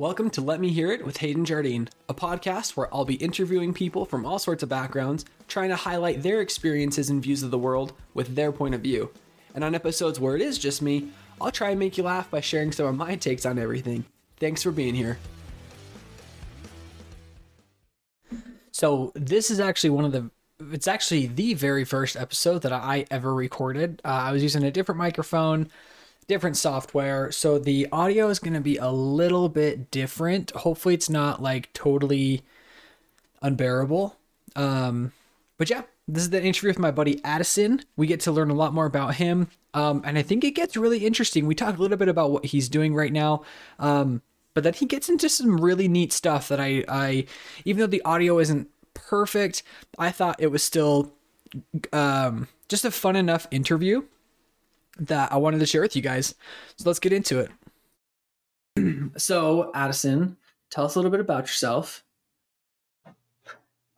Welcome to Let Me Hear It with Hayden Jardine, a podcast where I'll be interviewing people from all sorts of backgrounds, trying to highlight their experiences and views of the world with their point of view. And on episodes where it is just me, I'll try and make you laugh by sharing some of my takes on everything. Thanks for being here. So, this is actually one of the it's actually the very first episode that I ever recorded. Uh, I was using a different microphone, different software, so the audio is going to be a little bit different. Hopefully, it's not like totally unbearable. Um, but yeah, this is the interview with my buddy Addison. We get to learn a lot more about him, um, and I think it gets really interesting. We talk a little bit about what he's doing right now. Um, but then he gets into some really neat stuff that I, I, even though the audio isn't perfect. I thought it was still um, just a fun enough interview that I wanted to share with you guys. So let's get into it. so, Addison, tell us a little bit about yourself.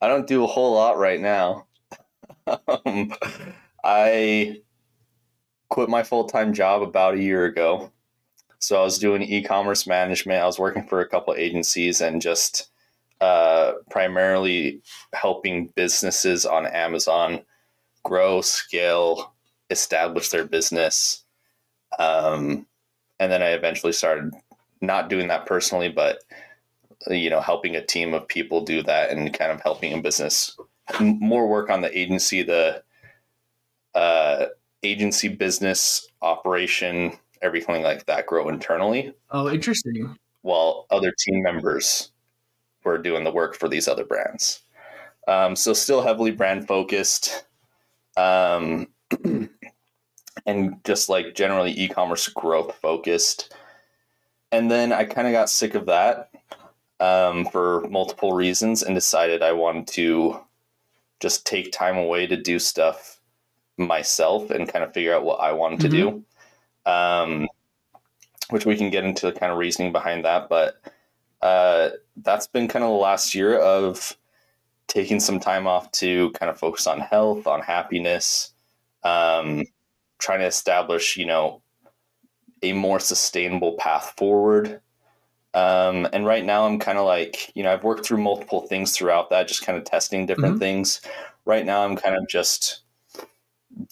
I don't do a whole lot right now. um, I quit my full time job about a year ago. So I was doing e commerce management. I was working for a couple agencies and just uh, primarily helping businesses on Amazon grow, scale, establish their business. Um, and then I eventually started not doing that personally, but you know, helping a team of people do that and kind of helping a business more work on the agency, the uh, agency business operation, everything like that grow internally. Oh, interesting. While other team members were doing the work for these other brands. Um, so still heavily brand focused, um, and just like generally e-commerce growth focused. And then I kind of got sick of that um, for multiple reasons and decided I wanted to just take time away to do stuff myself and kind of figure out what I wanted mm-hmm. to do. Um, which we can get into the kind of reasoning behind that, but uh, that's been kind of the last year of taking some time off to kind of focus on health, on happiness, um, trying to establish, you know, a more sustainable path forward. Um, and right now, I'm kind of like, you know, I've worked through multiple things throughout that, just kind of testing different mm-hmm. things. Right now, I'm kind of just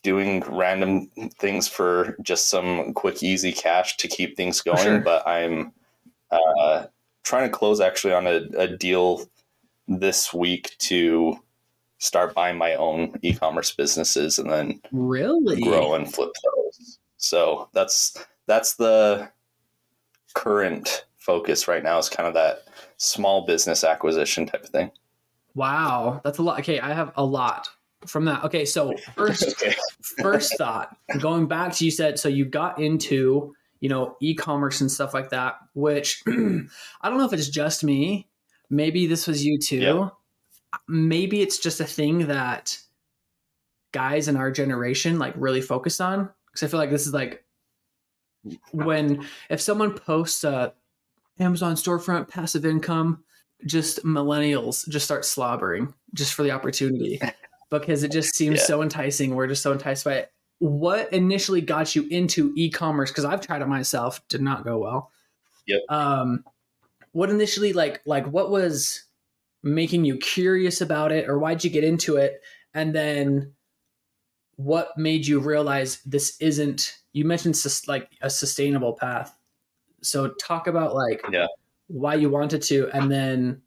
doing random things for just some quick, easy cash to keep things going. Sure. But I'm uh, trying to close actually on a, a deal this week to start buying my own e-commerce businesses and then really grow and flip those. So that's that's the current focus right now is kind of that small business acquisition type of thing. Wow, that's a lot. Okay, I have a lot from that. Okay, so first okay. first thought, going back to you said so you got into you know, e-commerce and stuff like that, which I don't know if it's just me. Maybe this was you too. Yeah. Maybe it's just a thing that guys in our generation like really focus on. Cause I feel like this is like when if someone posts a Amazon storefront passive income, just millennials just start slobbering just for the opportunity because it just seems yeah. so enticing. We're just so enticed by it what initially got you into e-commerce? Because I've tried it myself, did not go well. Yep. Um, what initially like like what was making you curious about it, or why'd you get into it? And then what made you realize this isn't? You mentioned sus- like a sustainable path. So talk about like yeah. why you wanted to, and then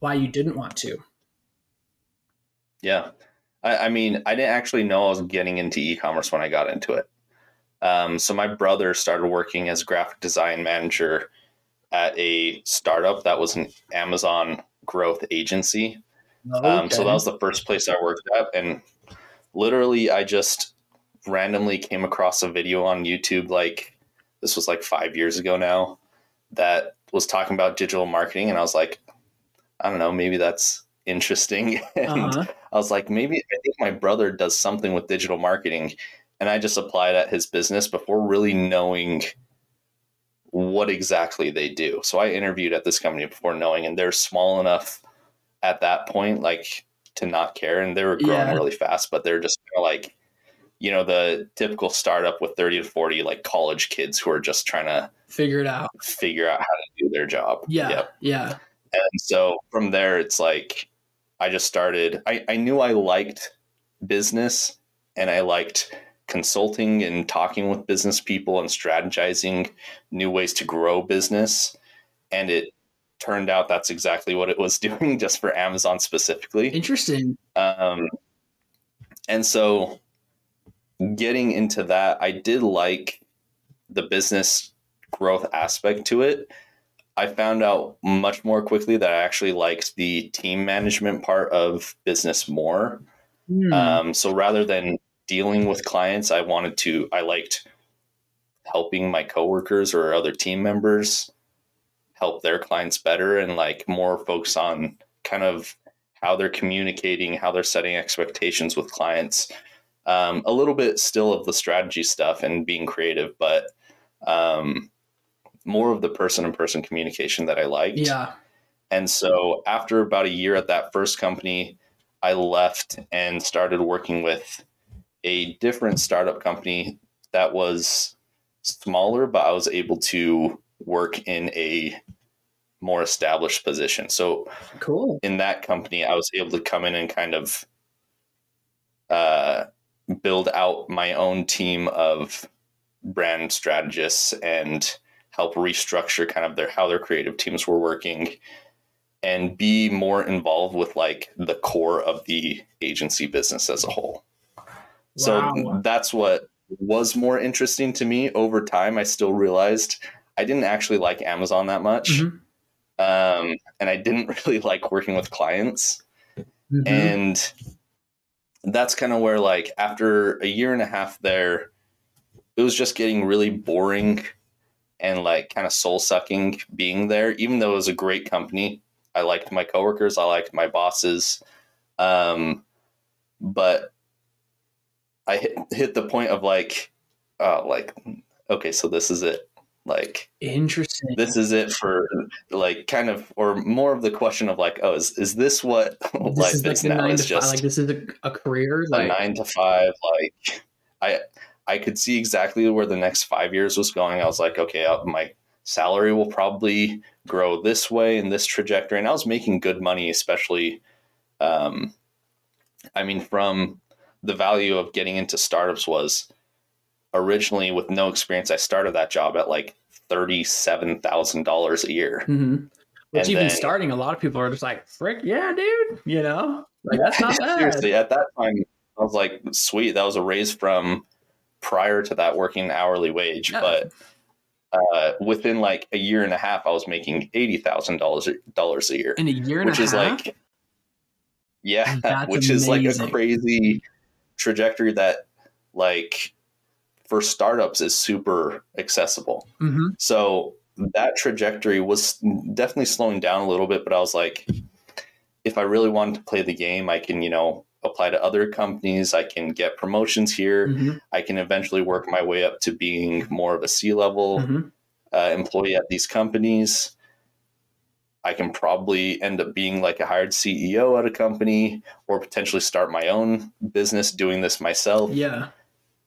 why you didn't want to. Yeah. I, I, mean, I didn't actually know I was getting into e-commerce when I got into it. Um, so my brother started working as graphic design manager at a startup that was an Amazon growth agency. Okay. Um, so that was the first place I worked at, and literally, I just randomly came across a video on YouTube. Like this was like five years ago now, that was talking about digital marketing, and I was like, I don't know, maybe that's interesting. and uh-huh. I was like, maybe I think my brother does something with digital marketing. And I just applied at his business before really knowing what exactly they do. So I interviewed at this company before knowing, and they're small enough at that point, like to not care. And they were growing yeah. really fast, but they're just kind of like you know the typical startup with 30 to 40 like college kids who are just trying to Figure it out. figure out how to do their job. Yeah. Yep. Yeah. And so from there, it's like I just started. I, I knew I liked business and I liked consulting and talking with business people and strategizing new ways to grow business. And it turned out that's exactly what it was doing just for Amazon specifically. Interesting. Um, and so getting into that, I did like the business growth aspect to it. I found out much more quickly that I actually liked the team management part of business more. Hmm. Um, so rather than dealing with clients, I wanted to, I liked helping my coworkers or other team members help their clients better and like more focus on kind of how they're communicating, how they're setting expectations with clients. Um, a little bit still of the strategy stuff and being creative, but um, more of the person to person communication that I liked. yeah. And so after about a year at that first company, I left and started working with a different startup company that was smaller, but I was able to work in a more established position. So Cool. in that company, I was able to come in and kind of uh, build out my own team of brand strategists and help restructure kind of their how their creative teams were working and be more involved with like the core of the agency business as a whole. So Wow. that's what was more interesting to me over time. I still realized I didn't actually like Amazon that much. Mhm. Um, and I didn't really like working with clients. Mhm. And that's kind of where, like, after a year and a half there, it was just getting really boring and like kind of soul sucking being there, even though it was a great company. I liked my coworkers, I liked my bosses. Um, but I hit, hit the point of like, oh, like, okay, so this is it. Like, Interesting. this is it for like kind of or more of the question of like oh is, is this what this life is like is now is five. just Like this is a, a career. a Like nine to five like i i could see exactly where the next five years was going i was like okay uh, my salary will probably grow this way in this trajectory and i was making good money especially um i mean from the value of getting into startups was originally with no experience i started that job at like $37000 a year Mhm. Which And even then- starting, a lot of people are just like, "Frick, yeah, dude," you know, like that's not bad. Seriously, at that time, I was like, sweet, that was a raise from prior to that working hourly wage. Yeah. But uh, within like a year and a half, I was making eighty thousand dollars dollars a year, In a year and which a is half, like, yeah, That's which is like a crazy trajectory that, like, for startups is super accessible. Mhm. So that trajectory was definitely slowing down a little bit, but I was like, if I really wanted to play the game, I can, you know, apply to other companies. I can get promotions here. Mhm. I can eventually work my way up to being more of a C level Mhm. uh, employee at these companies. I can probably end up being like a hired CEO at a company or potentially start my own business doing this myself. yeah,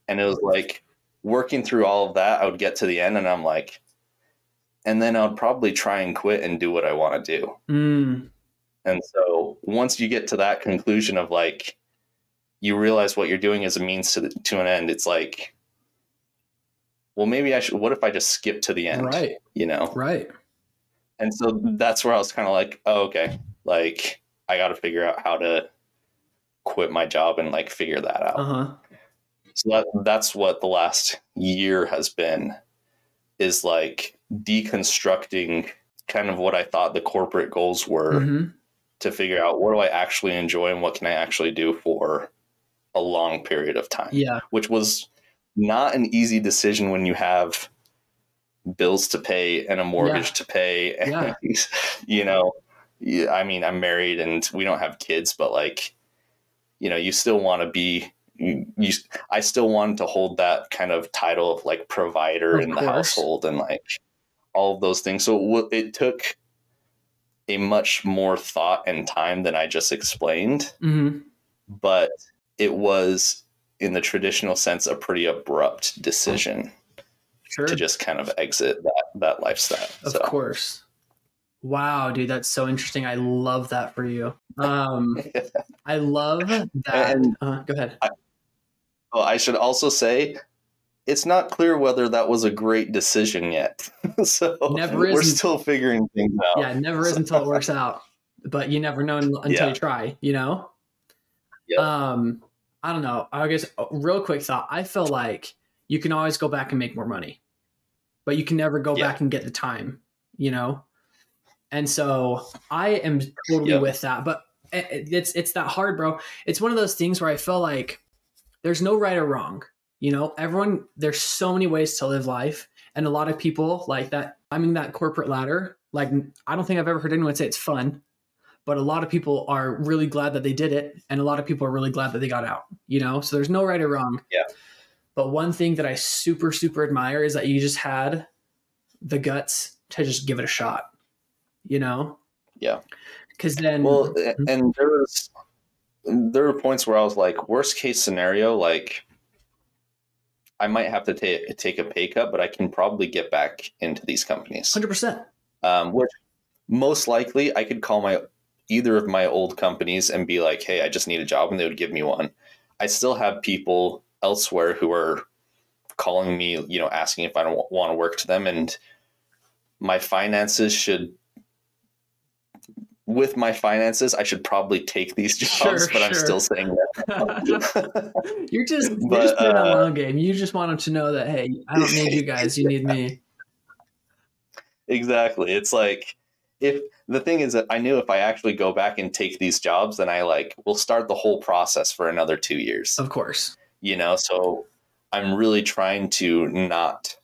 And it was like working through all of that, I would get to the end and I'm like, and then I would probably try and quit and do what I want to do. mm. And so once you get to that conclusion of like, you realize what you're doing is a means to, the, to an end, it's like, well, maybe I should, what if I just skip to the end? right, You know? right. And so that's where I was kind of like, oh, okay, like I got to figure out how to quit my job and like figure that out. Uh huh. So that that's what the last year has been is like deconstructing kind of what I thought the corporate goals were hmm to figure out what do I actually enjoy and what can I actually do for a long period of time. Yeah, Which was not an easy decision when you have bills to pay and a mortgage to pay. And Yeah. you know I mean I'm married and we don't have kids but like you know you still want to be you, you I still wanted to hold that kind of title of like provider Of in the household and like all of those things. So it, took a much more thought and time than I just explained. Hmm but it was in the traditional sense, a pretty abrupt decision Sure. to just kind of exit that that lifestyle. Of so, course. Wow, dude, that's so interesting. I love that for you. Um, I love that. And- uh, go ahead. well, I should also say. It's not clear whether that was a great decision yet. so Never we're is. still figuring things out. Yeah, never is until it works out. But you never know until Yeah. you try. You know. Yep. Um, I don't know. I guess real quick thought. I feel like you can always go back and make more money, but you can never go Yeah. back and get the time. You know. And so I am totally Yep. with that. But it- it- it's it's that hard, bro. It's one of those things where I feel like there's no right or wrong. You know, everyone there's so many ways to live life, and a lot of people like that. I mean, that corporate ladder. Like, I don't think I've ever heard anyone say it's fun, but a lot of people are really glad that they did it, and a lot of people are really glad that they got out. You know, so there's no right or wrong. Yeah. But one thing that I super super admire is that you just had the guts to just give it a shot. You know. Yeah. Because then, Well, and there was there were points where I was like, worst case scenario, like I might have to take take a pay cut, but I can probably get back into these companies. hundred percent. Um, which most likely I could call my either of my old companies and be like, hey, I just need a job, and they would give me one. I still have people elsewhere who are calling me, you know, asking if I don't want to work to them, and my finances should. With my finances, I should probably take these jobs, Sure, but I'm still saying that. you're just you're But, just playing a uh, long game. You just want them to know that hey, I don't need you guys. You need me. exactly. It's like if the thing is that I knew if I actually go back and take these jobs, then I like will start the whole process for another two years. Of course. You know, so I'm really trying to not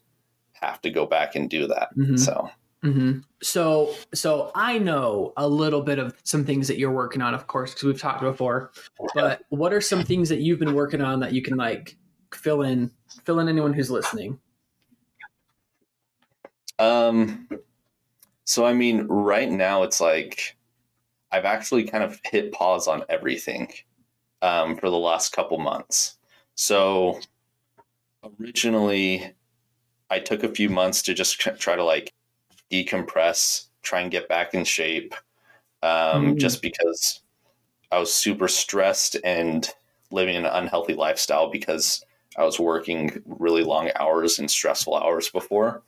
have to go back and do that. Mhm. So hmm So, so I know a little bit of some things that you're working on, of course, because we've talked before. But what are some things that you've been working on that you can like fill in, fill in anyone who's listening? Um, so I mean, right now it's like I've actually kind of hit pause on everything um, for the last couple months. So originally, I took a few months to just try to like decompress, try and get back in shape, um, Mm. just because I was super stressed and living an unhealthy lifestyle because I was working really long hours and stressful hours before.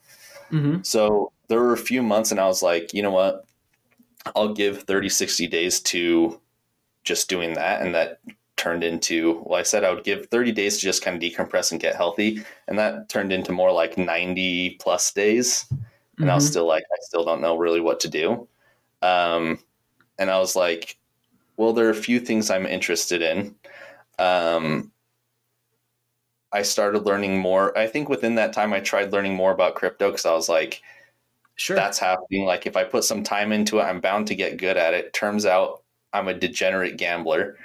hmm So there were a few months, and I was like, you know what? I'll give 30, 60 days to just doing that. And that turned into, well, I said I would give 30 days to just kind of decompress and get healthy. And that turned into more like 90 plus days. And I was still like, I still don't know really what to do. Um, and I was like, well, there are a few things I'm interested in. Um, I started learning more. I think within that time, I tried learning more about crypto because I was like, Sure. that's happening. Like, if I put some time into it, I'm bound to get good at it. Turns out I'm a degenerate gambler.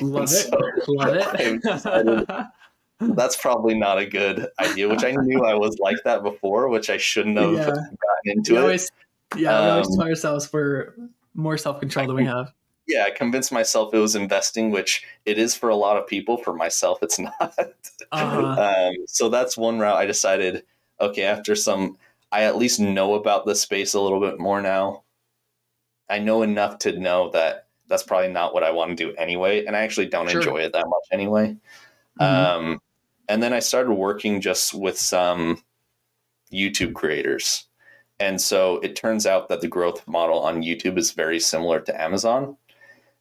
Love it. Love it. That's probably not a good idea, which I knew I was like that before, which I shouldn't have Yeah. gotten into we it. always, yeah, we always Um, tell ourselves we're more self control than we have. yeah, I convinced myself it was investing, which it is for a lot of people. For myself, it's not. Uh-huh. um, so that's one route I decided. Okay, after some, I at least know about the space a little bit more now. I know enough to know that that's probably not what I want to do anyway, and I actually don't Sure. enjoy it that much anyway. Mhm. Um, and then I started working just with some YouTube creators. And so it turns out that the growth model on YouTube is very similar to Amazon.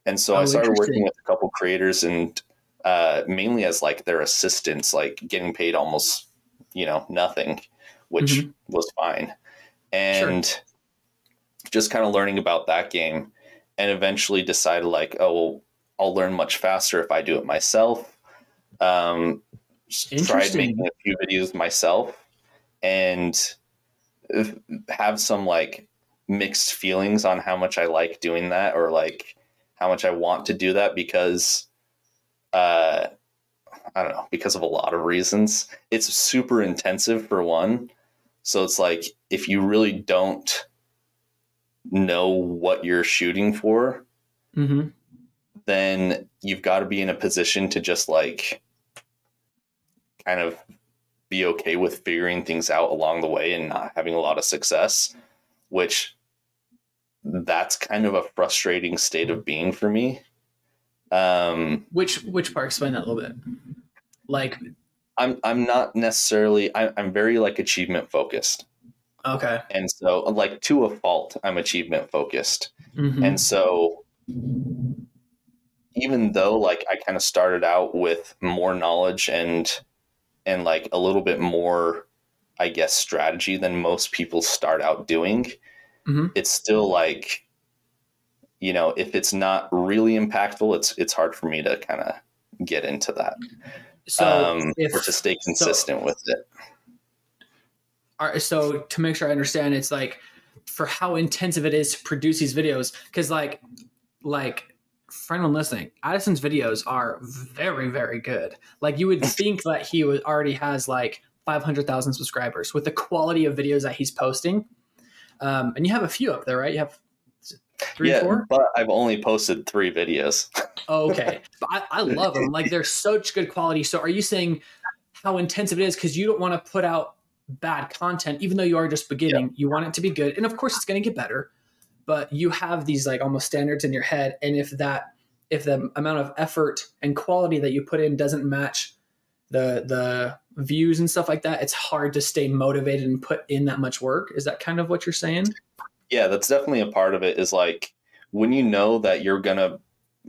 And so Oh, I started working with a couple creators and uh, mainly as like their assistants, like getting paid almost, you know, nothing, which Mhm. was fine. And just kind of learning about that game and eventually decided like, oh, well, I'll learn much faster if I do it myself. Um, tried making a few videos myself and have some like mixed feelings on how much I like doing that or like how much I want to do that because uh I don't know, because of a lot of reasons. It's super intensive for one. So it's like if you really don't know what you're shooting for, Mhm. then you've got to be in a position to just like kind of be okay with figuring things out along the way and not having a lot of success, which that's kind of a frustrating state of being for me. Um, which which part? Explain that a little bit. Like, I'm I'm not necessarily I, I'm very like achievement focused, okay, and so like to a fault, I'm achievement focused, Mhm. and so even though like I kind of started out with more knowledge and and like a little bit more, I guess, strategy than most people start out doing, Mhm. it's still like, you know, if it's not really impactful, it's it's hard for me to kind of get into that so um, if or to stay consistent with it. Are, so to make sure I understand, it's like for how intensive it is to produce these videos, because like like for anyone listening, Addison's videos are very very good. Like you would think that he would already has like five hundred thousand subscribers with the quality of videos that he's posting. Um, and you have a few up there, right? You have three, yeah, four. but I've only posted three videos. Oh, okay, I, I love them. Like they're such good quality. So are you saying how intensive it is because you don't want to put out bad content, even though you are just beginning? You want it to be good, and of course it's going to get better. But you have these like almost standards in your head, and if that if the amount of effort and quality that you put in doesn't match the the views and stuff like that, it's hard to stay motivated and put in that much work. Is that kind of what you're saying? yeah that's definitely a part of it is like when you know that you're gonna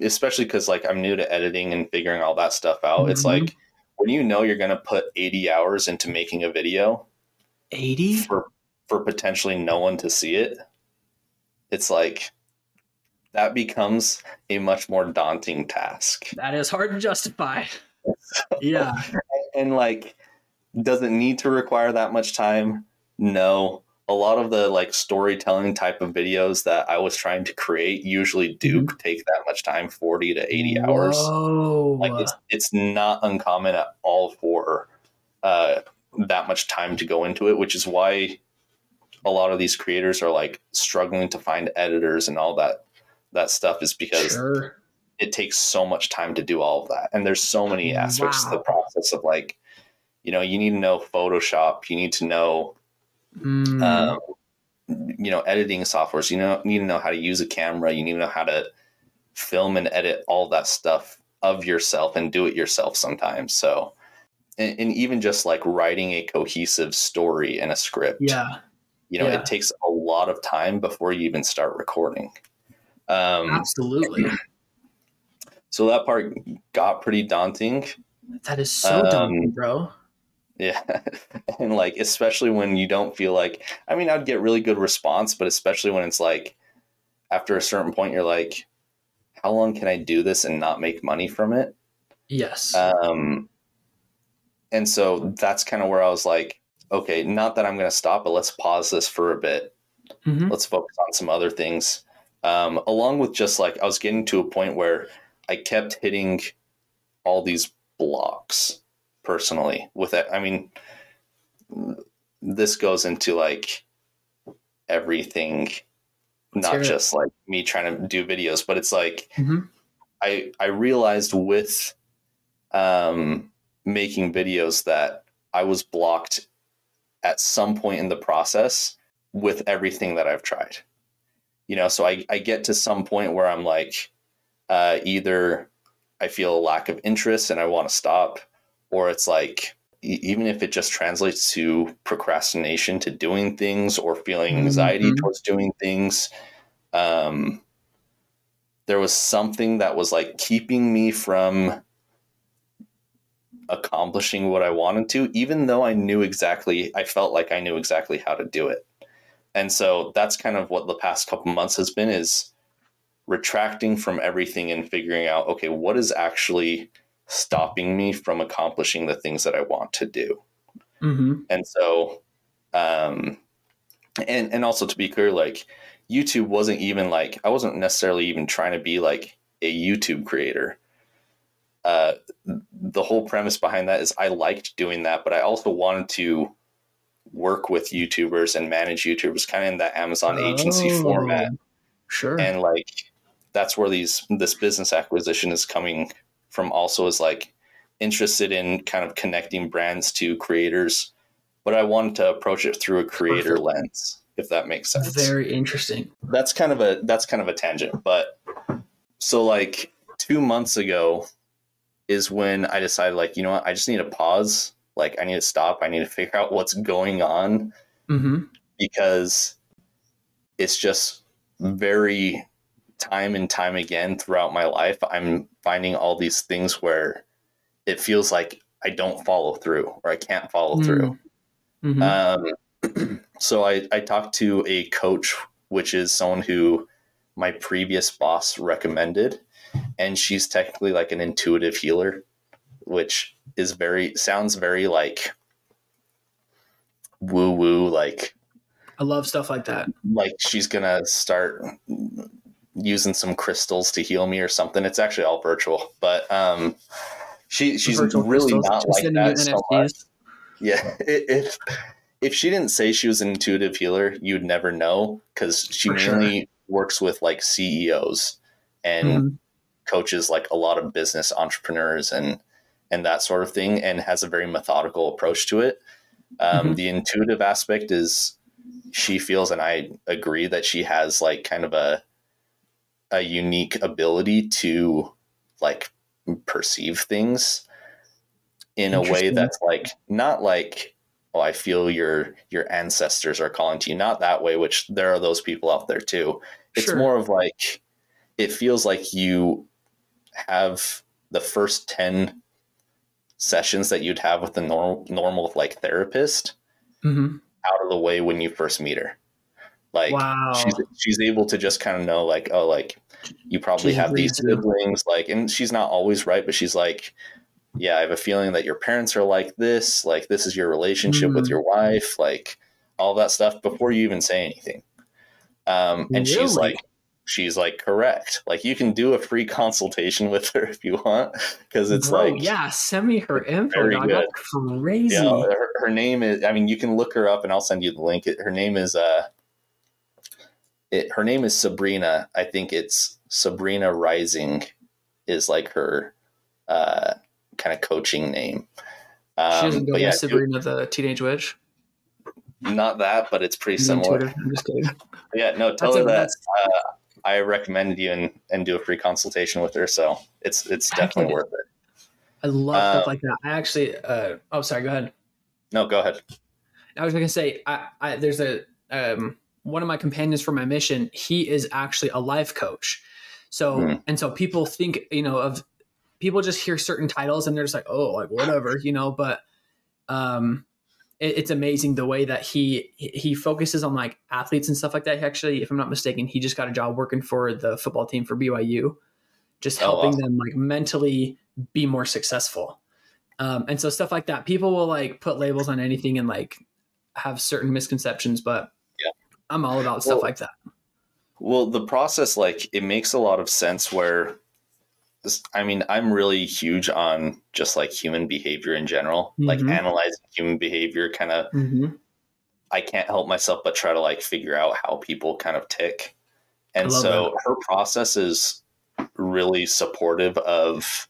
especially because like i'm new to editing and figuring all that stuff out it's Mhm. like when you know you're gonna put 80 hours into making a video Eighty. for for potentially no one to see it it's like that becomes a much more daunting task That is hard to justify. Yeah. and like does it need to require that much time no a lot of the like storytelling type of videos that i was trying to create usually do take that much time 40 to 80 hours Whoa. like it's, it's not uncommon at all for uh, that much time to go into it which is why a lot of these creators are like struggling to find editors and all that that stuff is because sure. it takes so much time to do all of that and there's so many aspects to the process of like you know you need to know photoshop you need to know Mm. um, you know editing softwares you know need to know how to use a camera you need to know how to film and edit all that stuff of yourself and do it yourself sometimes so and, and even just like writing a cohesive story and a script yeah. you know yeah. it takes a lot of time before you even start recording um, Absolutely. so that part got pretty daunting That is so Um, daunting, bro. Yeah. and like, especially when you don't feel like, I mean, I'd get really good response, but especially when it's like, after a certain point, you're like, how long can I do this and not make money from it? Yes. Um, and so that's kind of where I was like, okay, not that I'm going to stop, but let's pause this for a bit. Mhm. Let's focus on some other things. Um, along with just like, I was getting to a point where I kept hitting all these blocks personally with it. I mean, this goes into like everything, Let's not just like me trying to do videos, but it's like, Mhm. I I realized with um, making videos that I was blocked at some point in the process with everything that I've tried. You know, so I, I get to some point where I'm like, uh, either I feel a lack of interest and I want to stop, or it's like, even if it just translates to procrastination to doing things or feeling anxiety Mhm. towards doing things, um, there was something that was like keeping me from accomplishing what I wanted to, even though I knew exactly, I felt like I knew exactly how to do it. And so that's kind of what the past couple months has been is retracting from everything and figuring out, okay, what is actually stopping me from accomplishing the things that I want to do? Mhm. And so, um, and and also to be clear, like YouTube wasn't even like I wasn't necessarily even trying to be like a YouTube creator. Uh, the whole premise behind that is I liked doing that, but I also wanted to work with YouTubers and manage YouTubers, kind of in that Amazon agency Oh, format Sure. and like that's where these this business acquisition is coming from also is like interested in kind of connecting brands to creators, but I wanted to approach it through a creator Perfect. lens, if that makes sense. Very interesting. That's kind of a that's kind of a tangent, but so like two months ago is when I decided like, you know what, I just need to pause. Like I need to stop. I need to figure out what's going on. Mm-hmm. Because it's just very time and time again throughout my life, I'm finding all these things where it feels like I don't follow through or I can't follow mm. through. Mm-hmm. Um, so I, I talked to a coach, which is someone who my previous boss recommended, and she's technically like an intuitive healer, which is very sounds very like woo woo like I love stuff like that. Like she's gonna start using some crystals to heal me or something. It's actually all virtual, but um, she she's really crystals, not like that so much. Yeah, if if she didn't say she was an intuitive healer, you'd never know because she For mainly sure. works with like CEOs and mm-hmm. Coaches like a lot of business entrepreneurs and and that sort of thing, and has a very methodical approach to it. Um, mm-hmm. The intuitive aspect is she feels, and I agree that she has like kind of a a unique ability to like perceive things in a way that's like not like oh i feel your your ancestors are calling to you not that way which there are those people out there too it's sure. more of like it feels like you have the first 10 sessions that you'd have with the normal normal like therapist mm-hmm. out of the way when you first meet her like wow. she's she's able to just kind of know like oh like you probably she's have these siblings like and she's not always right but she's like yeah i have a feeling that your parents are like this like this is your relationship mm. with your wife like all that stuff before you even say anything um and really? she's like she's like correct like you can do a free consultation with her if you want because it's Bro, like yeah send me her info very dog. good. That's crazy yeah, her, her, name is i mean you can look her up and i'll send you the link her name is uh it, her name is Sabrina. I think it's Sabrina Rising is like her uh, kind of coaching name. Um, she doesn't go yeah, Sabrina the Teenage Witch. Not that, but it's pretty similar. I'm just kidding. yeah, no, tell that's her that uh, I recommend you and, and do a free consultation with her. So it's it's definitely worth it. I love um, stuff like that. I actually, uh, oh, sorry, go ahead. No, go ahead. I was going to say, I, I, there's a, um, one of my companions for my mission, he is actually a life coach. So, mm. and so people think, you know, of people just hear certain titles and they're just like, oh, like whatever, you know, but um, it's amazing the way that he he focuses on like athletes and stuff like that. He actually, if I'm not mistaken, he just got a job working for the football team for BYU, just oh, helping them like mentally be more successful. Um, and so stuff like that, people will like put labels on anything and like have certain misconceptions, but I'm all about stuff well, like that. Well, the process, like, it makes a lot of sense where, I mean, I'm really huge on just like human behavior in general, mm-hmm. like analyzing human behavior, kind of. Mm-hmm. I can't help myself but try to like figure out how people kind of tick. And so that. her process is really supportive of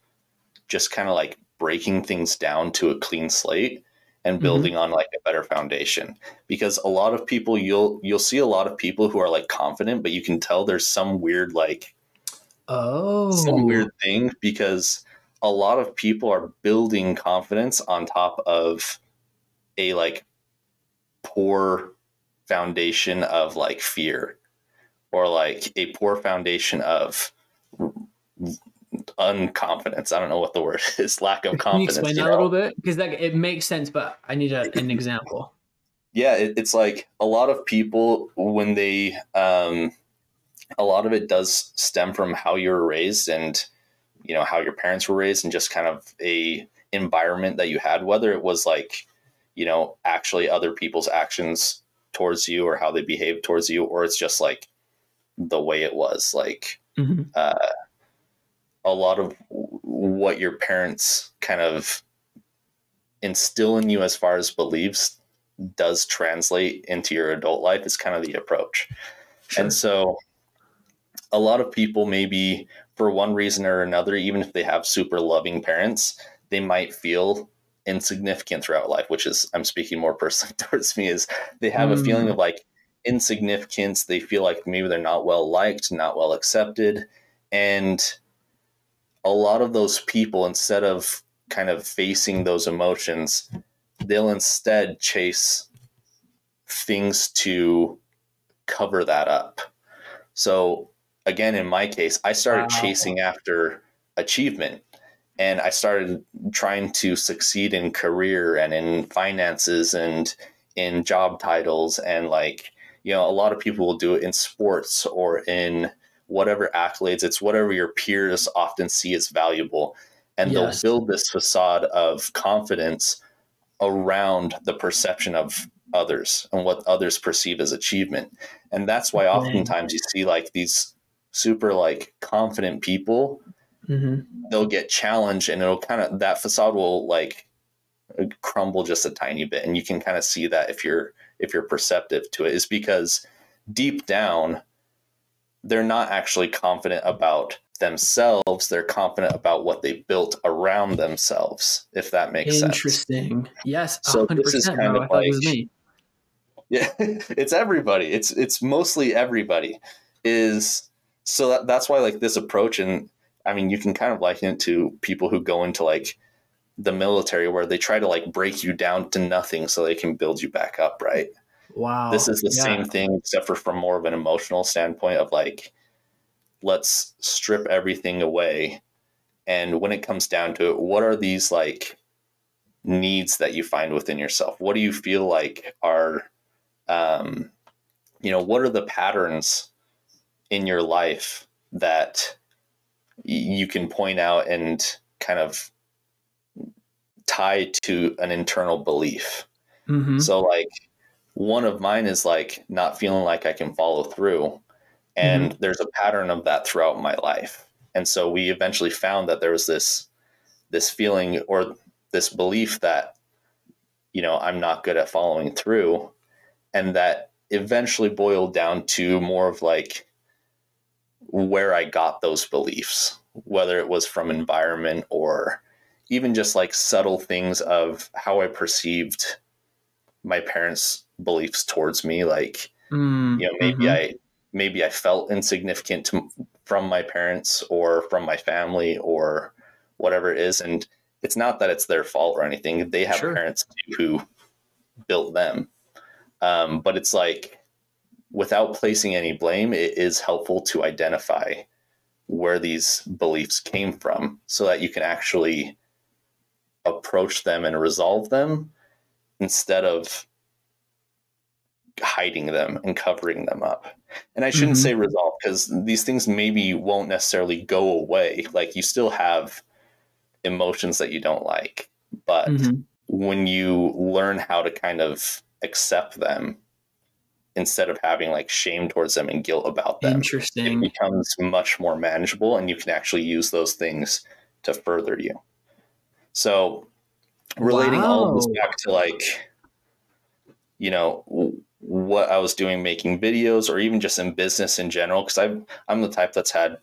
just kind of like breaking things down to a clean slate and mm-hmm. building mm-hmm. on like a better foundation because a lot of people you'll you'll see a lot of people who are like confident but you can tell there's some weird like oh some weird thing because a lot of people are building confidence on top of a like poor foundation of like fear or like a poor foundation of unconfidence. I don't know what the word is. Lack of confidence. Can you explain that a little bit? Because that it makes sense, but I need a, an example. Yeah, it, it's like a lot of people when they, um, a lot of it does stem from how you were raised and you know how your parents were raised and just kind of a environment that you had, whether it was like you know actually other people's actions towards you or how they behaved towards you, or it's just like the way it was like. Mm-hmm. Uh, a lot of what your parents kind of instill in you as far as beliefs does translate into your adult life is kind of the approach. Sure. And so a lot of people maybe for one reason or another even if they have super loving parents, they might feel insignificant throughout life, which is I'm speaking more personally towards me, is they have mm. a feeling of like insignificance. They feel like maybe they're not well liked, not well accepted. And a lot of those people, instead of kind of facing those emotions, they'll instead chase things to cover that up. So, again, in my case, I started wow. chasing after achievement and I started trying to succeed in career and in finances and in job titles and like you know a lot of people will do it in sports or in whatever accolades it's whatever your peers often see as valuable and yes. they'll build this facade of confidence around the perception of others and what others perceive as achievement and that's why oftentimes you see like these super like confident people mm-hmm. they'll get challenged and it'll kind of that facade will like crumble just a tiny bit and you can kind of see that if you're if you're perceptive to it is because deep down they're not actually confident about themselves they're confident about what they built around themselves if that makes interesting. sense interesting yes 100%. so this is kind no, of like yeah it's everybody it's it's mostly everybody is so that, that's why like this approach and I mean, you can kind of liken it to people who go into like the military where they try to like break you down to nothing so they can build you back up, right? Wow. This is the yeah. same thing, except for from more of an emotional standpoint of like, let's strip everything away. And when it comes down to it, what are these like needs that you find within yourself? What do you feel like are, um, you know, what are the patterns in your life that you can point out and kind of tie to an internal belief. Mm-hmm. So, like, one of mine is like not feeling like I can follow through. And mm-hmm. there's a pattern of that throughout my life. And so we eventually found that there was this this feeling or this belief that you know I'm not good at following through and that eventually boiled down to more of like where I got those beliefs, whether it was from environment or even just like subtle things of how I perceived my parents' beliefs towards me. Like, mm, you know, maybe mm-hmm. I maybe I felt insignificant to, from my parents or from my family or whatever it is. And it's not that it's their fault or anything. They have sure. parents who built them. Um, but it's like without placing any blame, it is helpful to identify where these beliefs came from so that you can actually approach them and resolve them instead of hiding them and covering them up. And I shouldn't mm-hmm. say resolve because these things maybe won't necessarily go away. Like you still have emotions that you don't like, but mm-hmm. when you learn how to kind of accept them instead of having like shame towards them and guilt about them. Interesting. It becomes much more manageable and you can actually use those things to further you. So relating wow. all of this back to like, you know, what I was doing making videos or even just in business in general, because I'm I'm the type that's had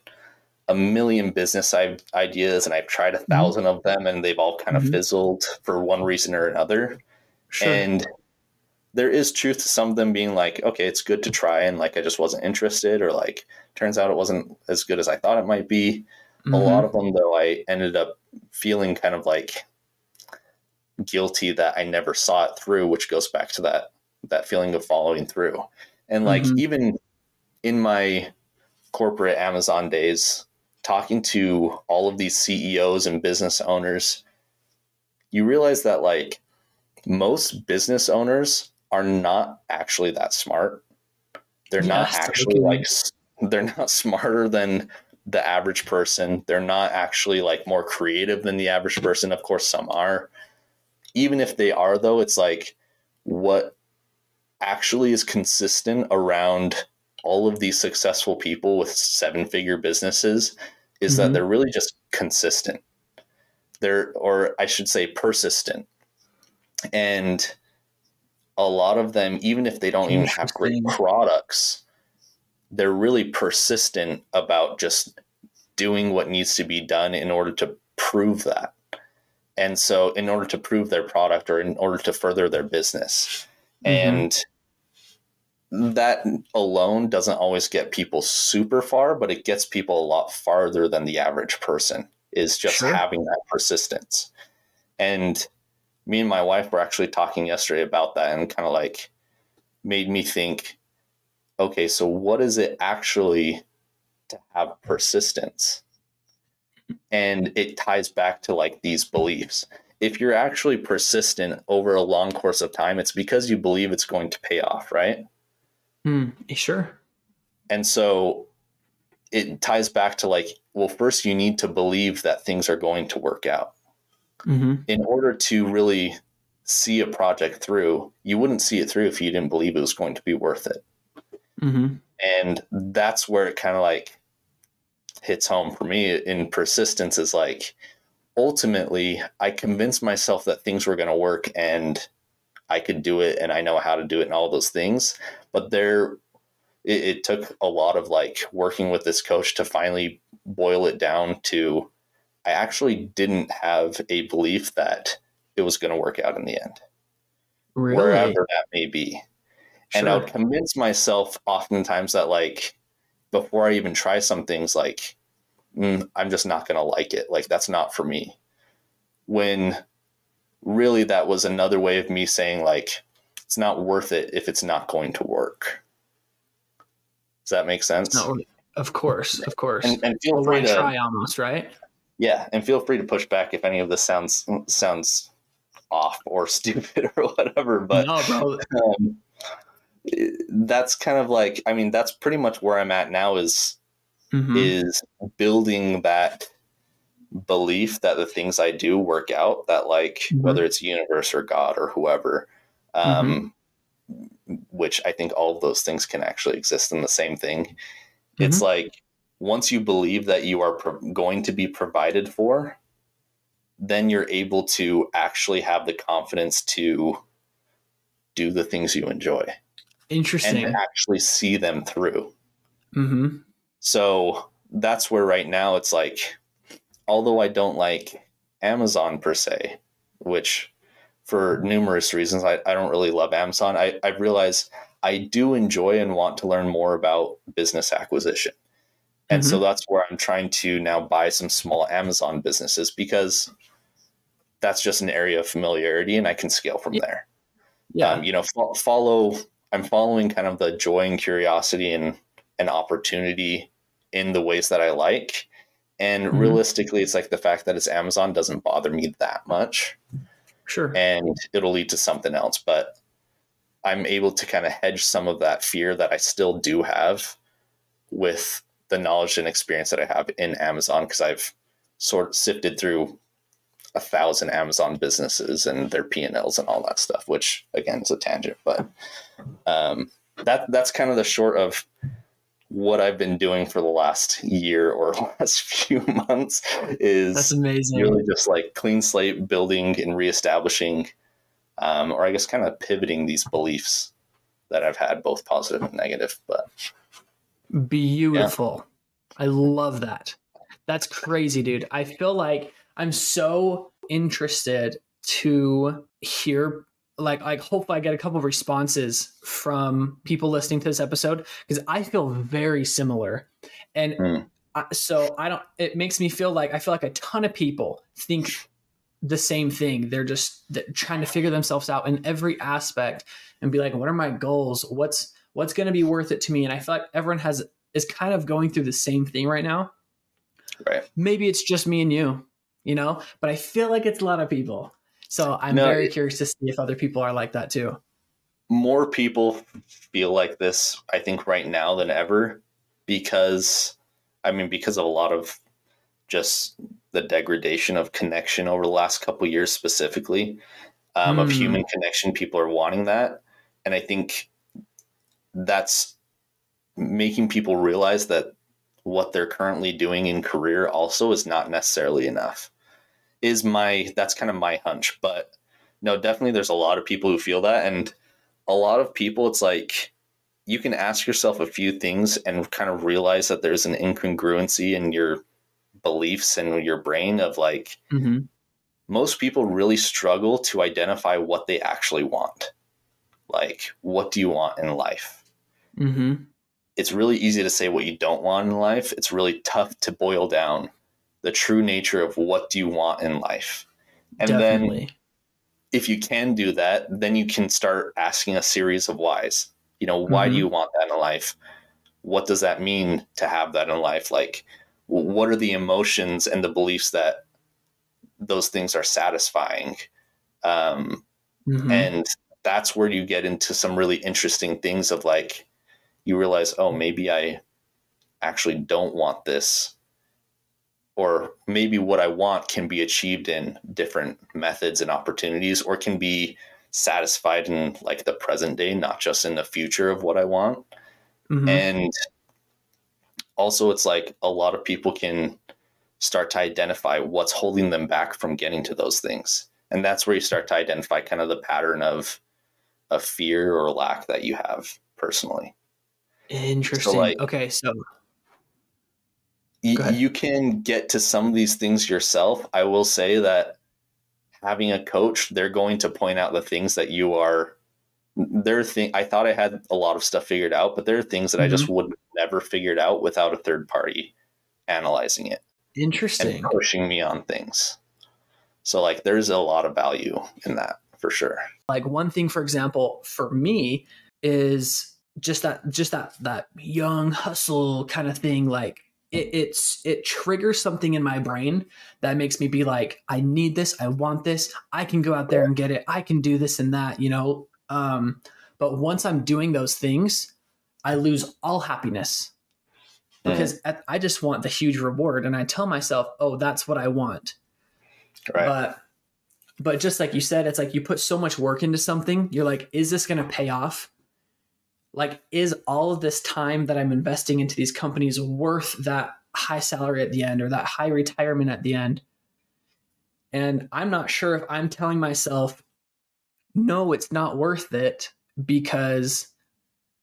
a million business ideas and I've tried a 1000 mm-hmm. of them and they've all kind of mm-hmm. fizzled for one reason or another. Sure. And there is truth to some of them being like, okay, it's good to try, and like I just wasn't interested, or like turns out it wasn't as good as I thought it might be. Mm-hmm. A lot of them, though, I ended up feeling kind of like guilty that I never saw it through, which goes back to that that feeling of following through. And like mm-hmm. even in my corporate Amazon days, talking to all of these CEOs and business owners, you realize that like most business owners are not actually that smart. They're not actually like they're not smarter than the average person. They're not actually like more creative than the average person. Of course, some are. Even if they are, though, it's like what actually is consistent around all of these successful people with seven figure businesses is mm-hmm. that they're really just consistent. They're, or I should say, persistent. And a lot of them, even if they don't even have great products, they're really persistent about just doing what needs to be done in order to prove that. And so, in order to prove their product or in order to further their business, Mhm. and that alone doesn't always get people super far, but it gets people a lot farther than the average person is just Sure. having that persistence. And me and my wife were actually talking yesterday about that and kind of like made me think okay, so what is it actually to have persistence? And it ties back to like these beliefs. If you're actually persistent over a long course of time, it's because you believe it's going to pay off, right? Hmm. Sure. And so it ties back to like, well, first you need to believe that things are going to work out. Hmm In order to really see a project through, you wouldn't see it through if you didn't believe it was going to be worth it. hmm And that's where it kind of like hits home for me in persistence is like ultimately I convinced myself that things were going to work and I could do it and I know how to do it and all those things. But there, it, it took a lot of like working with this coach to finally boil it down to I actually didn't have a belief that it was going to work out in the end, Really? wherever that may be. And I Sure. would convince myself oftentimes that like before I even try some things, like mm, I'm just not going to like it. Like that's not for me. When really that was another way of me saying like it's not worth it if it's not going to work. Does that make sense? No, of course, of course. And, and feel free to try almost, right? Yeah, and feel free to push back if any of this sounds sounds off or stupid or whatever. But no, bro. um, that's kind of like I mean that's pretty much where I'm at now is Mhm. is building that belief that the things I do work out that like Mhm. whether it's universe or God or whoever um which I think all of those things can actually exist in the same thing it's like once you believe that you are pro- going to be provided for then you're able to actually have the confidence to do the things you enjoy Interesting. and actually see them through hmm so that's where right now it's like, although I don't like Amazon per se, which for numerous reasons, I, I don't really love Amazon. I, I realize I do enjoy and want to learn more about business acquisition. And so that's where I'm trying to now buy some small Amazon businesses because that's just an area of familiarity and I can scale from Yeah. there Yeah. um, you know fo- follow i'm following kind of the joy and curiosity and and opportunity in the ways that i like and Mhm. realistically it's like the fact that it's amazon doesn't bother me that much sure. and it'll lead to something else but i'm able to kind of hedge some of that fear that i still do have with the knowledge and experience that i have in amazon because i've sort of sifted through a thousand amazon businesses and their p&l's and all that stuff which again is a tangent but um, that that's kind of the short of what i've been doing for the last year or last few months is That's amazing. really just like clean slate building and reestablishing um, or i guess kind of pivoting these beliefs that i've had both positive and negative but Beautiful. I love that. That's crazy, dude. I feel like I'm so interested to hear like like hopefully I get a couple of responses from people listening to this episode because I feel very similar. And Hmm. I, so I don't it makes me feel like I feel like a ton of people think the same thing. They're just they're trying to figure themselves out in every aspect and be like, what are my goals? What's what's going to be worth it to me? And I feel like everyone has is kind of going through the same thing right now. right Maybe it's just me and you, you know, but I feel like it's a lot of people. So I'm No, very it- curious to see if other people are like that too. more people feel like this i think right now than ever because i mean because of a lot of just the degradation of connection over the last couple years specifically um, of Hmm. human connection people are wanting that and i think that's making people realize that what they're currently doing in career also is not necessarily enough is my that's kind of my hunch but no definitely there's a lot of people who feel that and a lot of people it's like you can ask yourself a few things and kind of realize that there's an incongruency in your beliefs and your brain of like Mm-hmm. most people really struggle to identify what they actually want. Like, what do you want in life? Mm-hmm. It's really easy to say what you don't want in life. It's really tough to boil down the true nature of what do you want in life. And Definitely. then if you can do that, then you can start asking a series of whys. You know, why Mhm. do you want that in life? What does that mean to have that in life? Like, what are the emotions and the beliefs that those things are satisfying? Um, Mhm. and that's where you get into some really interesting things of like, you realize, oh, maybe I actually don't want this. Or maybe what I want can be achieved in different methods and opportunities, or can be satisfied in like the present day, not just in the future of what I want. Mhm. And also, it's like a lot of people can start to identify what's holding them back from getting to those things. And that's where you start to identify kind of the pattern of of fear or lack that you have personally. Interesting. like- okay, so Y- you can get to some of these things yourself. I will say that having a coach, they're going to point out the things that you are. There thing I thought I had a lot of stuff figured out, but there are things that I just Mm-hmm. would never figured out without a third party analyzing it and interesting. pushing me on things. So like, there's a lot of value in that for sure. like one thing for example for me is just that just that that young hustle kind of thing like it, it's it triggers something in my brain that makes me be like i need this i want this i can go out there and get it i can do this and that you know um but once i'm doing those things i lose all happiness because at, i just want the huge reward and i tell myself oh that's what i want Right. but but just like you said, it's like you put so much work into something, you're like, is this gonna pay off? Like, is all of this time that I'm investing into these companies worth that high salary at the end or that high retirement at the end? And I'm not sure if I'm telling myself, no, it's not worth it because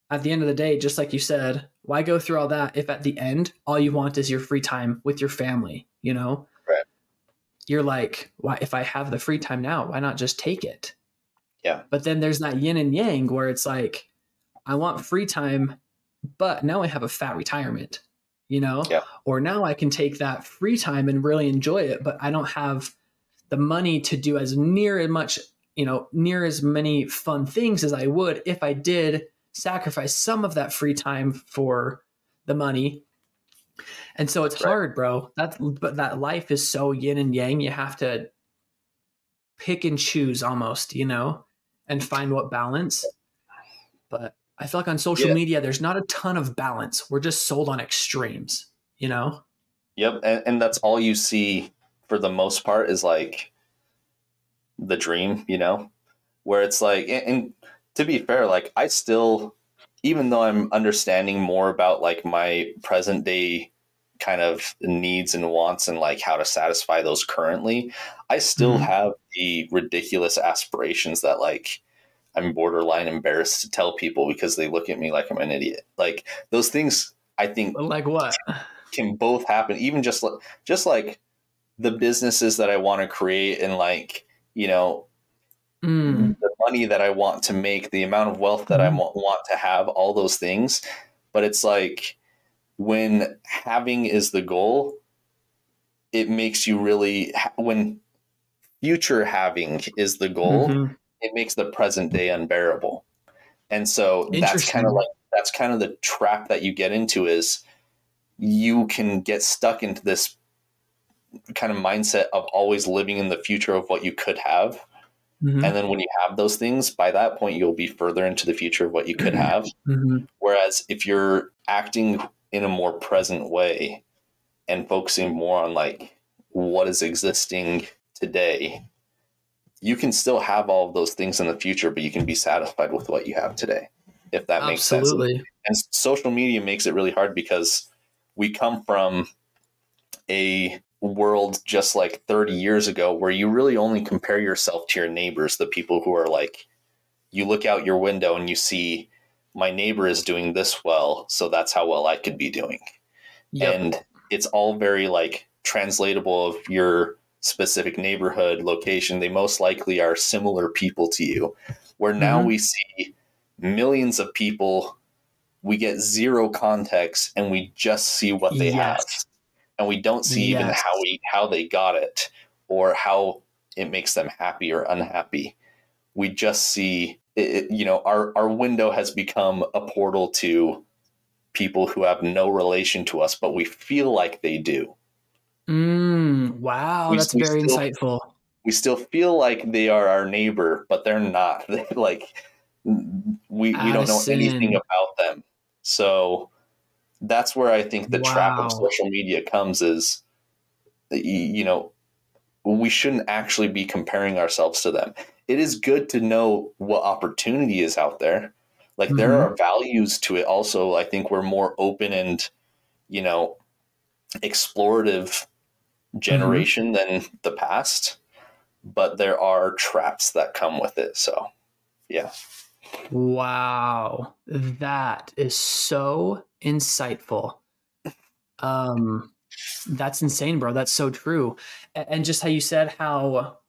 at the end of the day, just like you said, why go through all that if at the end all you want is your free time with your family, you know? Right. You're like, why if I have the free time now, why not just take it? Yeah. But then there's that yin and yang where it's like, I want free time, but now I have a fat retirement, you know? Yeah. Or now I can take that free time and really enjoy it, but I don't have the money to do as near as much, you know, near as many fun things as I would if I did sacrifice some of that free time for the money. And so it's Right. hard, bro. That's but that life is so yin and yang. You have to pick and choose almost, you know, and find what balance. But I feel like on social Yeah. media, there's not a ton of balance. We're just sold on extremes, you know? Yep, and, and that's all you see for the most part is like the dream, you know, where it's like, and, and to be fair, like I still, even though I'm understanding more about like my present day kind of needs and wants and like how to satisfy those currently, I still Mhm. have the ridiculous aspirations that like I'm borderline embarrassed to tell people because they look at me like I'm an idiot. Like those things, I think Like what? can both happen even just like just like the businesses that i want to create and like you know Mm, the money that i want to make the amount of wealth that i Mhm. want, want to have all those things but it's like when having is the goal it makes you really when future having is the goal mhm. It makes the present day unbearable. And so that's kind of like that's kind of the trap that you get into is you can get stuck into this kind of mindset of always living in the future of what you could have. Mhm. And then when you have those things, by that point you'll be further into the future of what you could have. Mhm. Whereas if you're acting in a more present way and focusing more on like what is existing today, you can still have all of those things in the future, but you can be satisfied with what you have today. If that makes sense. Absolutely. And social media makes it really hard because we come from a world just like 30 years ago where you really only compare yourself to your neighbors, the people who are like, you look out your window and you see my neighbor is doing this well, so that's how well I could be doing. Yep. And it's all very like translatable of your specific neighborhood location they most likely are similar people to you. Where now Mhm. we see millions of people we get zero context and we just see what they have. And we don't see even how we how they got it or how it makes them happy or unhappy. We just see it- you know our our window has become a portal to people who have no relation to us but we feel like they do. Mm, wow, We- that's we very still- insightful. we still feel like they are our neighbor but they're not. Like we we don't know anything about them. So that's where i think the trap of social media comes is you know we shouldn't actually be comparing ourselves to them. It is good to know what opportunity is out there. Like there Mhm. are values to it also. I think we're more open and you know explorative generation than the past but there are traps that come with it so yeah Wow, that is so insightful. Um, that's insane, bro. That's so true. And just how you said how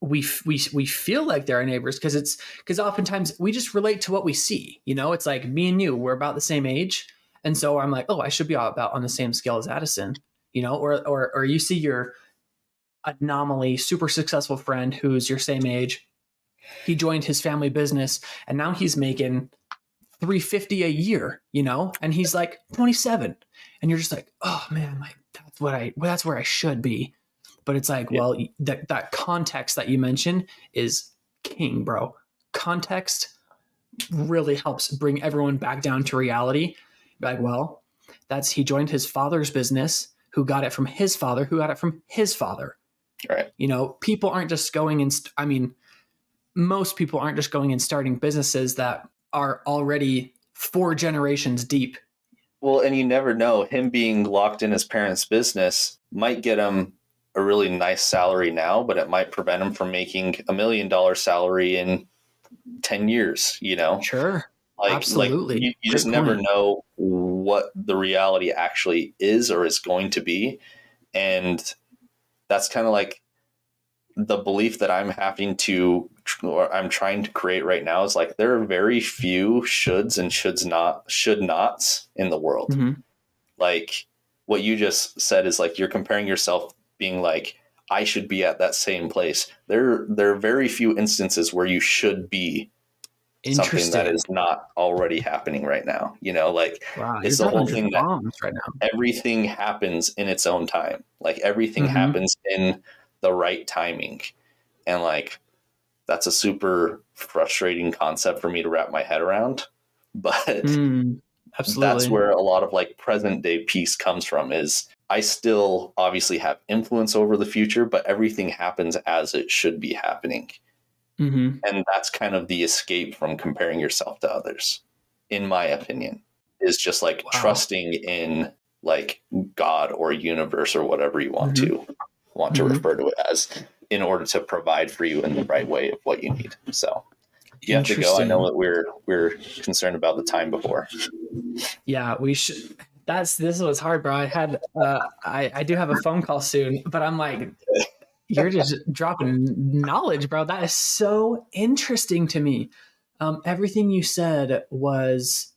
we we we feel like they're our neighbors because it's because oftentimes we just relate to what we see. You know, it's like me and you, we're about the same age, and so I'm like, oh, I should be about on the same scale as Addison. You know, or or or you see your anomaly, super successful friend who's your same age. He joined his family business and now he's making 350 a year, you know, and he's like 27. And you're just like, oh man, like that's what I well, that's where I should be. But it's like, Yeah. well, that that context that you mentioned is king, bro. Context really helps bring everyone back down to reality. Like, well, that's he joined his father's business, who got it from his father, who got it from his father. Right. You know people aren't just going and st- i mean most people aren't just going and starting businesses that are already four generations deep. Well and you never know him being locked in his parents business might get him a really nice salary now but it might prevent him from making a million dollar salary in 10 years you know? Sure. Like Absolutely. like you, you just never know what the reality actually is or is going to be. And that's kind of like the belief that i'm having to or i'm trying to create right now is like there are very few shoulds and shoulds not should nots in the world. Mhm. like what you just said is like you're comparing yourself being like i should be at that same place. There there are very few instances where you should be something that is not already happening right now. You know, like wow it's the whole thing that- right now everything happens in its own time. Like everything Mhm. happens in the right timing. And like that's a super frustrating concept for me to wrap my head around. But Mm, absolutely that's where a lot of like present day peace comes from is I still obviously have influence over the future, but everything happens as it should be happening hmm and that's kind of the escape from comparing yourself to others in my opinion is just like Wow. trusting in like god or universe or whatever you want Mm-hmm. to want to Mhm. refer to it as in order to provide for you in the right way of what you need so you have to go i know that we're we're concerned about the time before yeah we should that's this was hard bro i had uh i i do have a phone call soon but i'm like you're just dropping knowledge bro. That is so interesting to me. Um everything you said was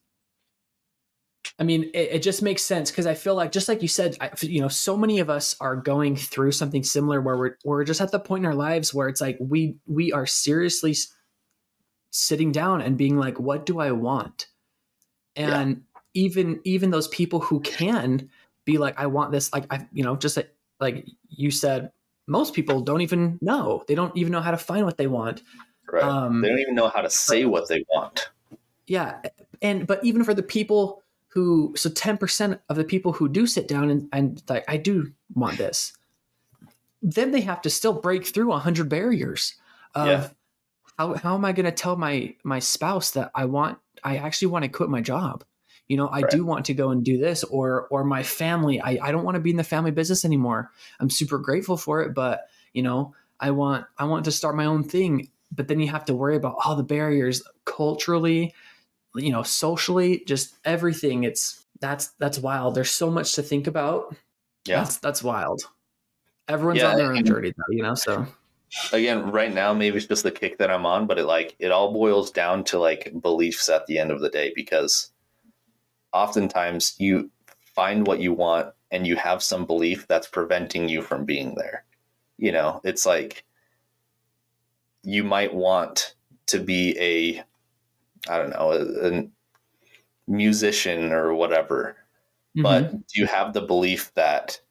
i mean it, it just makes sense because i feel like just like you said I, you know so many of us are going through something similar where we're we're just at the point in our lives where it's like we we are seriously sitting down and being like what do i want? Yeah. and even even those people who can be like i want this like i you know just like, like you said most people don't even know. They don't even know how to find what they want. Right. Um they don't even know how to say what they want. Yeah and but even for the people who so 10% of the people who do sit down and, and like i do want this then they have to still break through 100 barriers of Yeah. how, how am i going to tell my my spouse that i want i actually want to quit my job you know i Right. do want to go and do this or or my family i, I don't want to be in the family business anymore. I'm super grateful for it but you know i want i want to start my own thing but then you have to worry about all the barriers culturally you know socially just everything. It's that's that's wild. There's so much to think about. Yeah. That's that's wild. Everyone's Yeah, on their own journey, though, you know. So. Again right now maybe it's just the kick that i'm on but it like it all boils down to like beliefs at the end of the day because oftentimes you find what you want and you have some belief that's preventing you from being there you know it's like you might want to be a i don't know a, a musician or whatever but Mhm. do you have the belief that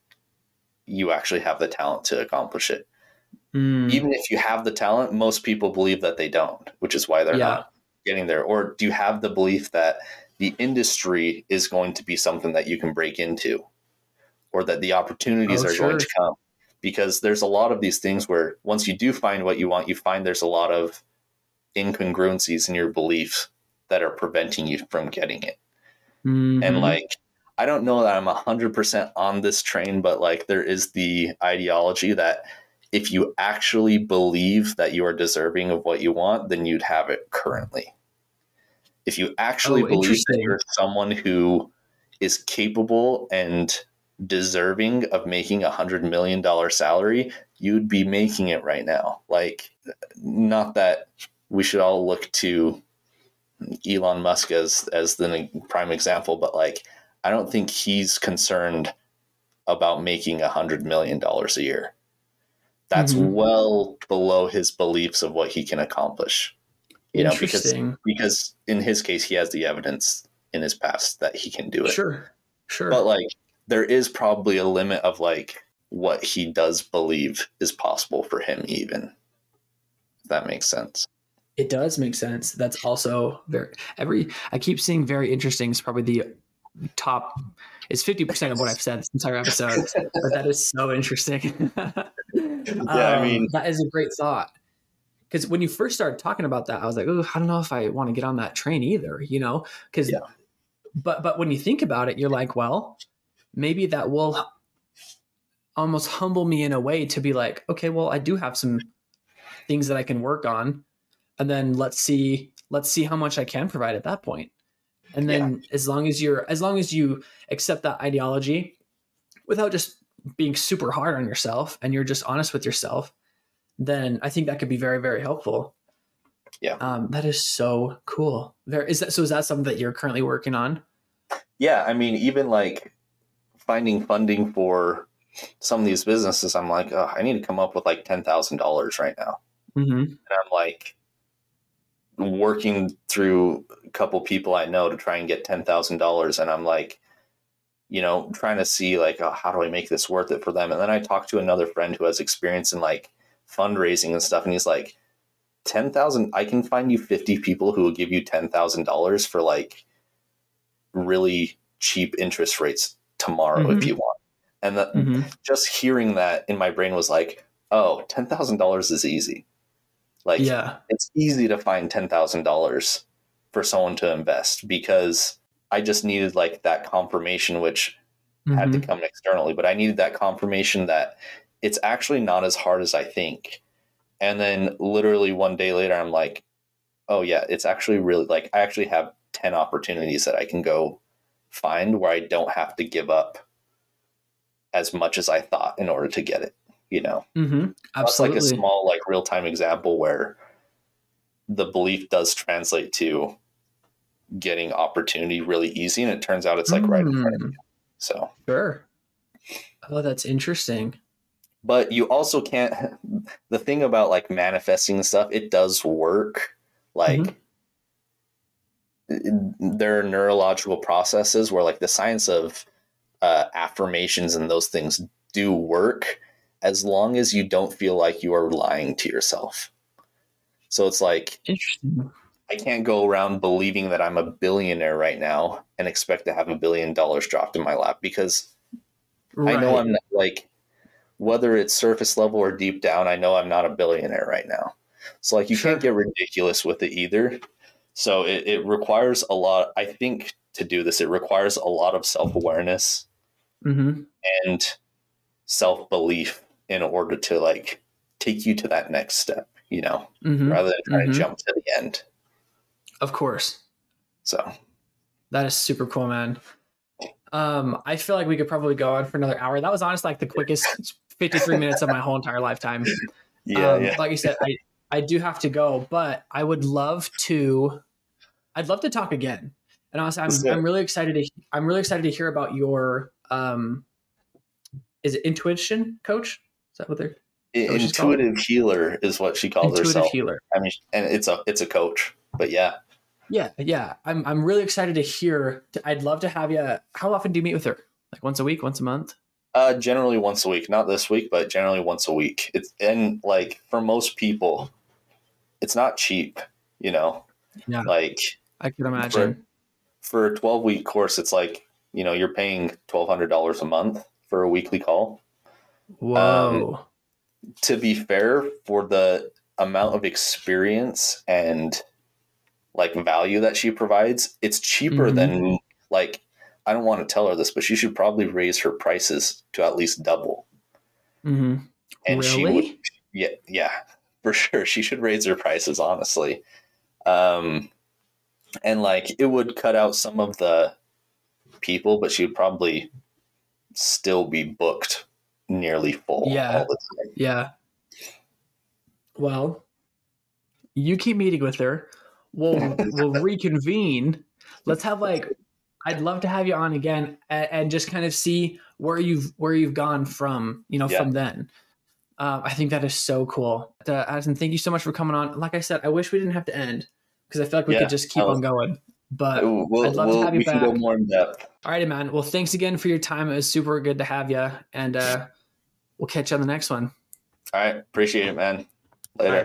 you actually have the talent to accomplish it Mm. even if you have the talent, most people believe that they don't, which is why they're Yeah. not getting there. Or do you have the belief that the industry is going to be something that you can break into, or that the opportunities Oh, are going to come? Because there's a lot of these things where once you do find what you want, you find there's a lot of incongruencies in your beliefs that are preventing you from getting it and Mhm. like i don't know that i'm 100% on this train but like there is the ideology that if you actually believe that you are deserving of what you want then you'd have it currently if you actually Oh, believe that you're someone who is capable and deserving of making a hundred million dollar salary you'd be making it right now like not that we should all look to Elon Musk as as the prime example, but like I don't think he's concerned about making a hundred million dollars a year. That's Mhm. well below his beliefs of what he can accomplish. You know, because because in his case he has the evidence in his past that he can do it. Sure. Sure. But like there is probably a limit of like what he does believe is possible for him even. If that makes sense. It does make sense. That's also very every I keep seeing very interesting is probably the top it's 50% of what I've said this entire episode. but that is so interesting. yeah, I um, mean- that is a great thought. Because when you first started talking about that, I was like, oh, I don't know if I want to get on that train either, you know? Because Yeah. but but when you think about it, you're like, well, maybe that will almost humble me in a way to be like, okay, well, I do have some things that I can work on and then let's see let's see how much I can provide at that point. And then as long as you're as long as you accept that ideology without just being super hard on yourself and you're just honest with yourself, then I think that could be very very helpful. Yeah. Um, that is so cool. There is that so is that something that you're currently working on? yeah i mean even like finding funding for some of these businesses i'm like oh, i need to come up with like $10000 right now Mm-hmm. and i'm like working through a couple people i know to try and get $10000 and i'm like you know trying to see like oh, how do i make this worth it for them and then i talked to another friend who has experience in like fundraising and stuff and he's like 10000 i can find you 50 people who will give you $10000 for like really cheap interest rates tomorrow Mhm. if you want. And that Mm-hmm. just hearing that in my brain was like, oh, oh, ten thousand dollars is easy. Like Yeah. it's easy to find ten thousand dollars for someone to invest because I just needed like that confirmation, which had Mhm. to come externally, but I needed that confirmation that it's actually not as hard as I think. And then literally one day later, I'm like, oh yeah, it's actually really like I actually have 10 opportunities that I can go find where I don't have to give up as much as I thought in order to get it, you know? Mhm. That's like a small, like real time example where the belief does translate to getting opportunity really easy. And it turns out it's like right in front of Mm, you. So. Sure. Oh, that's interesting. But you also can't the thing about like manifesting stuff it does work like Mhm. there are neurological processes where like the science of uh, affirmations and those things do work as long as you don't feel like you are lying to yourself so it's like Interesting. i can't go around believing that i'm a billionaire right now and expect to have a billion dollars dropped in my lap because I know I'm not, like, whether it's surface level or deep down, I know I'm not a billionaire right now. So, like, you Sure. can't get ridiculous with it either. So, it, it requires a lot, I think, to do this, it requires a lot of self awareness Mhm. and self belief in order to, like, take you to that next step, you know, Mhm. rather than trying Mhm. to jump to the end. Of course. So, That is super cool, man. Um, I feel like we could probably go on for another hour. That was honestly like the quickest 53 minutes of my whole entire lifetime. Yeah, um, yeah. Like you said, I, I do have to go, but I would love to. I'd love to talk again. And honestly, I'm. I'm really excited to I'm really excited to hear about your um is it intuition coach? Is that what they're what? Intuitive healer is what she calls herself. intuitive herself. healer? I mean, and it's a it's a coach, but yeah, Yeah, yeah. I'm I'm really excited to hear. I'd love to have you. How often do you meet with her? Like once a week, once a month? Uh, generally once a week. Not this week, but generally once a week. It's and like for most people, it's not cheap. You know, Yeah. like I can imagine. for a twelve week course, it's like you know you're paying twelve hundred dollars a month for a weekly call. Whoa. to be fair, for the amount of experience and like value that she provides, it's cheaper Mhm. than like I don't want to tell her this, but she should probably raise her prices to at least double. hmm And she would yeah, yeah, for sure. She should raise her prices, honestly. Um and like it would cut out some of the people, but she would probably still be booked nearly full Yeah. all the time. Yeah. Well, you keep meeting with her. We'll we'll reconvene. Let's have like I'd love to have you on again and, and just kind of see where you've where you've gone from, you know, Yeah. from then. Um, I think that is so cool. Uh, Addison, thank you so much for coming on. Like I said, I wish we didn't have to end because I feel like we Yeah, could just keep was- on going. But we'll, I'd love to we'll- have you we can go back. more in depth. all right, man. Well, thanks again for your time. It was super good to have you, and uh, we'll catch you on the next one. All right. Appreciate it, man. Later.